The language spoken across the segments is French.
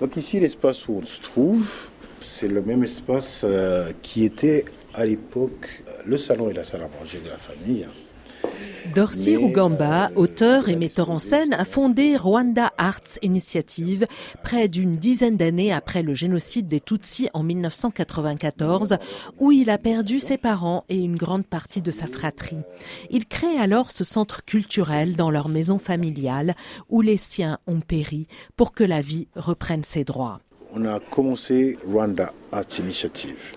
Donc ici, l'espace où on se trouve, c'est le même espace euh, qui était à l'époque euh, le salon et la salle à manger de la famille. Dorcy Rugamba, auteur et metteur en scène, a fondé Rwanda Arts Initiative près d'une dizaine d'années après le génocide des Tutsis en 1994, où il a perdu ses parents et une grande partie de sa fratrie. Il crée alors ce centre culturel dans leur maison familiale où les siens ont péri pour que la vie reprenne ses droits. On a commencé Rwanda Arts Initiative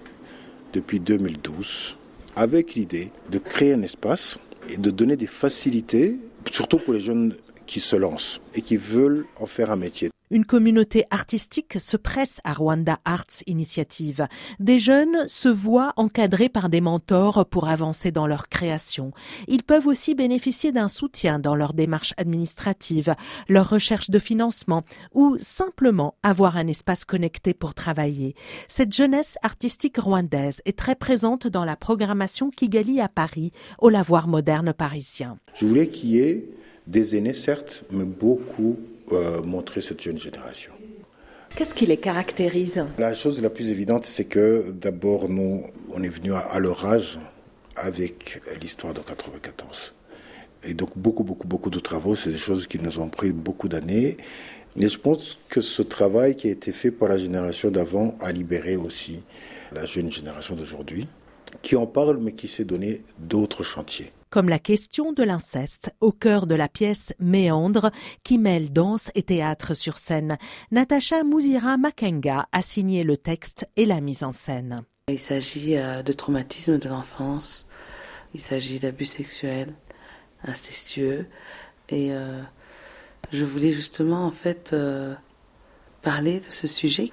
depuis 2012 avec l'idée de créer un espace et de donner des facilités, surtout pour les jeunes qui se lancent et qui veulent en faire un métier. Une communauté artistique se presse à Rwanda Arts Initiative. Des jeunes se voient encadrés par des mentors pour avancer dans leur création. Ils peuvent aussi bénéficier d'un soutien dans leur démarche administrative, leur recherche de financement ou simplement avoir un espace connecté pour travailler. Cette jeunesse artistique rwandaise est très présente dans la programmation Kigali à Paris, au lavoir moderne parisien. Je voulais qu'il y ait des aînés, certes, mais beaucoup euh, montrer cette jeune génération. Qu'est-ce qui les caractérise La chose la plus évidente, c'est que d'abord, nous, on est venu à, leur âge avec l'histoire de 94. Et donc, beaucoup, beaucoup, beaucoup de travaux, c'est des choses qui nous ont pris beaucoup d'années. Mais je pense que ce travail qui a été fait par la génération d'avant a libéré aussi la jeune génération d'aujourd'hui, qui en parle, mais qui s'est donné d'autres chantiers comme la question de l'inceste au cœur de la pièce Méandre qui mêle danse et théâtre sur scène. Natacha Mouzira Makenga a signé le texte et la mise en scène. Il s'agit euh, de traumatisme de l'enfance, il s'agit d'abus sexuels incestueux et euh, je voulais justement en fait euh, parler de ce sujet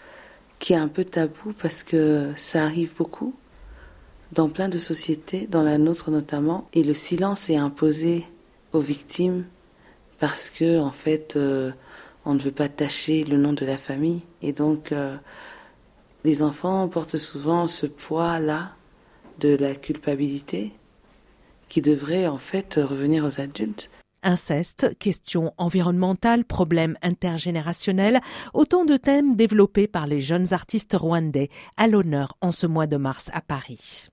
qui est un peu tabou parce que ça arrive beaucoup dans plein de sociétés, dans la nôtre notamment, et le silence est imposé aux victimes parce que en fait euh, on ne veut pas tâcher le nom de la famille et donc euh, les enfants portent souvent ce poids là de la culpabilité qui devrait en fait revenir aux adultes. Inceste, questions environnementales, problèmes intergénérationnels, autant de thèmes développés par les jeunes artistes rwandais à l'honneur en ce mois de mars à Paris.